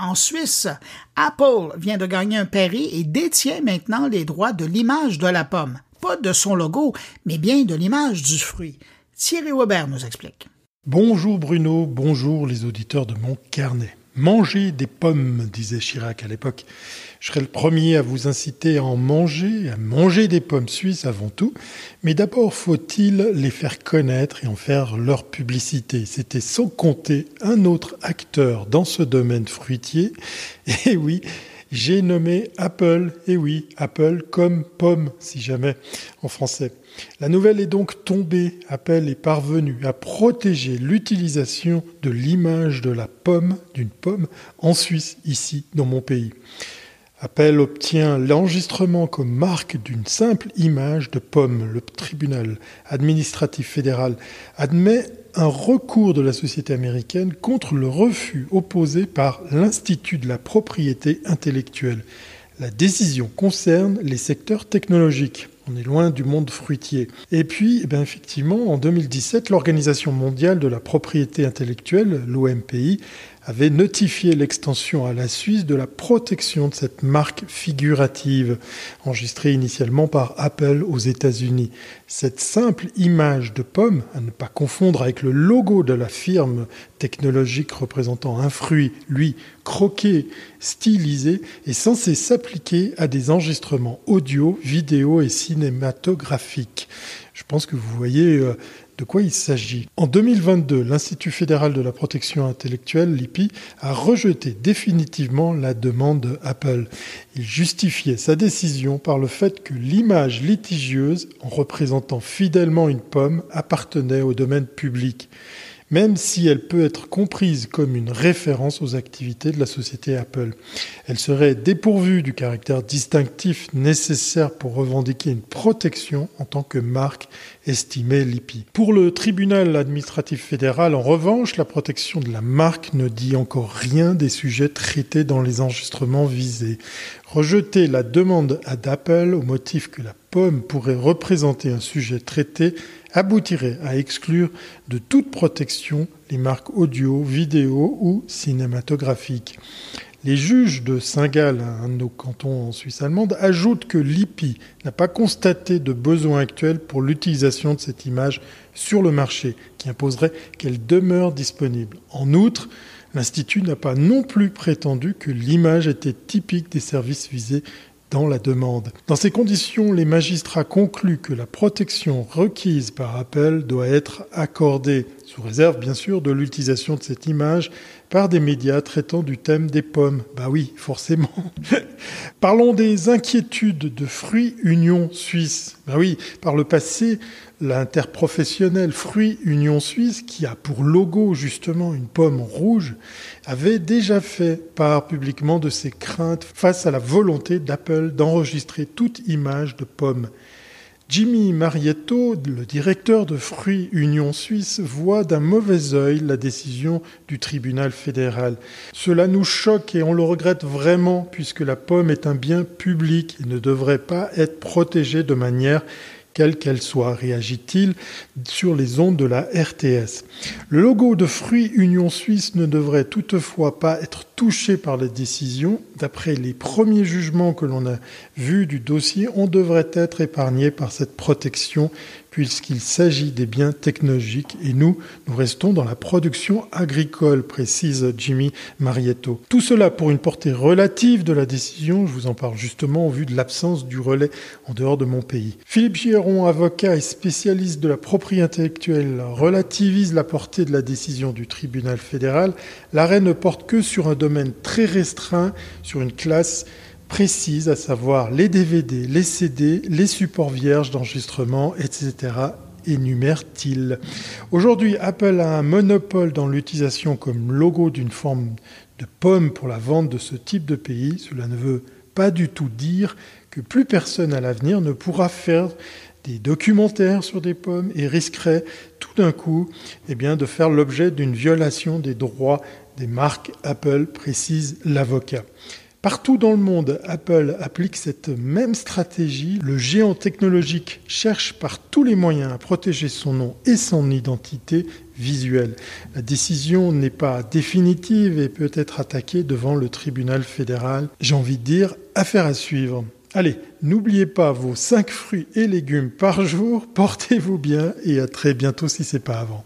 En Suisse, Apple vient de gagner un pari et détient maintenant les droits de l'image de la pomme. Pas de son logo, mais bien de l'image du fruit. Thierry Weber nous explique. Bonjour Bruno, bonjour les auditeurs de mon carnet. Manger des pommes, disait Chirac à l'époque. Je serais le premier à vous inciter à en manger, à manger des pommes suisses avant tout, mais d'abord faut-il les faire connaître et en faire leur publicité? C'était sans compter un autre acteur dans ce domaine fruitier. Et oui, j'ai nommé Apple, et oui, Apple comme pomme, si jamais, en français. La nouvelle est donc tombée. Apple est parvenu à protéger l'utilisation de l'image de la pomme, d'une pomme, en Suisse, ici, dans mon pays. Apple obtient l'enregistrement comme marque d'une simple image de pomme. Le tribunal administratif fédéral admet un recours de la société américaine contre le refus opposé par l'Institut de la propriété intellectuelle. La décision concerne les secteurs technologiques. On est loin du monde fruitier. Et puis, eh effectivement, en 2017, l'Organisation mondiale de la propriété intellectuelle, l'OMPI, avait notifié l'extension à la Suisse de la protection de cette marque figurative, enregistrée initialement par Apple aux États-Unis. Cette simple image de pomme, à ne pas confondre avec le logo de la firme technologique représentant un fruit, lui, croqué, stylisé, est censée s'appliquer à des enregistrements audio, vidéo et cinématographiques. Je pense que vous voyez euh, de quoi il s'agit. En 2022, l'Institut fédéral de la protection intellectuelle, l'IPI, a rejeté définitivement la demande Apple. Il justifiait sa décision par le fait que l'image litigieuse, en représentant fidèlement une pomme, appartenait au domaine public même si elle peut être comprise comme une référence aux activités de la société Apple. Elle serait dépourvue du caractère distinctif nécessaire pour revendiquer une protection en tant que marque, estimait l'IPI. Pour le tribunal administratif fédéral, en revanche, la protection de la marque ne dit encore rien des sujets traités dans les enregistrements visés. Rejeter la demande d'Apple au motif que la pomme pourrait représenter un sujet traité aboutirait à exclure de toute protection les marques audio, vidéo ou cinématographiques. Les juges de Saint-Gall, un de nos cantons en Suisse allemande, ajoutent que l'IPI n'a pas constaté de besoin actuel pour l'utilisation de cette image sur le marché, qui imposerait qu'elle demeure disponible. En outre, l'Institut n'a pas non plus prétendu que l'image était typique des services visés dans la demande. Dans ces conditions, les magistrats concluent que la protection requise par Apple doit être accordée, sous réserve bien sûr de l'utilisation de cette image par des médias traitant du thème des pommes. Bah oui, forcément. Parlons des inquiétudes de Fruits Union Suisse. Bah oui, par le passé, l'interprofessionnel Fruits Union Suisse, qui a pour logo justement une pomme rouge, avait déjà fait part publiquement de ses craintes face à la volonté d'Apple d'enregistrer toute image de pomme. Jimmy Marietto, le directeur de Fruits Union Suisse, voit d'un mauvais œil la décision du tribunal fédéral. Cela nous choque et on le regrette vraiment puisque la pomme est un bien public et ne devrait pas être protégée de manière quelle qu'elle soit, réagit-il sur les ondes de la RTS. Le logo de Fruits Union Suisse ne devrait toutefois pas être touché par la décision. D'après les premiers jugements que l'on a vus du dossier, on devrait être épargné par cette protection puisqu'il s'agit des biens technologiques et nous, nous restons dans la production agricole, précise Jimmy Marietto. Tout cela pour une portée relative de la décision, je vous en parle justement au vu de l'absence du relais en dehors de mon pays. Philippe Giron, avocat et spécialiste de la propriété intellectuelle, relativise la portée de la décision du tribunal fédéral. L'arrêt ne porte que sur un domaine très restreint, sur une classe précise, à savoir les DVD, les CD, les supports vierges d'enregistrement, etc. énumère-t-il. Aujourd'hui, Apple a un monopole dans l'utilisation comme logo d'une forme de pomme pour la vente de ce type de pays. Cela ne veut pas du tout dire que plus personne à l'avenir ne pourra faire des documentaires sur des pommes et risquerait tout d'un coup eh de faire l'objet d'une violation des droits des marques Apple, précise l'avocat. Partout dans le monde, Apple applique cette même stratégie. Le géant technologique cherche par tous les moyens à protéger son nom et son identité visuelle. La décision n'est pas définitive et peut être attaquée devant le tribunal fédéral. J'ai envie de dire, affaire à suivre. Allez, n'oubliez pas vos 5 fruits et légumes par jour, portez-vous bien et à très bientôt si c'est pas avant.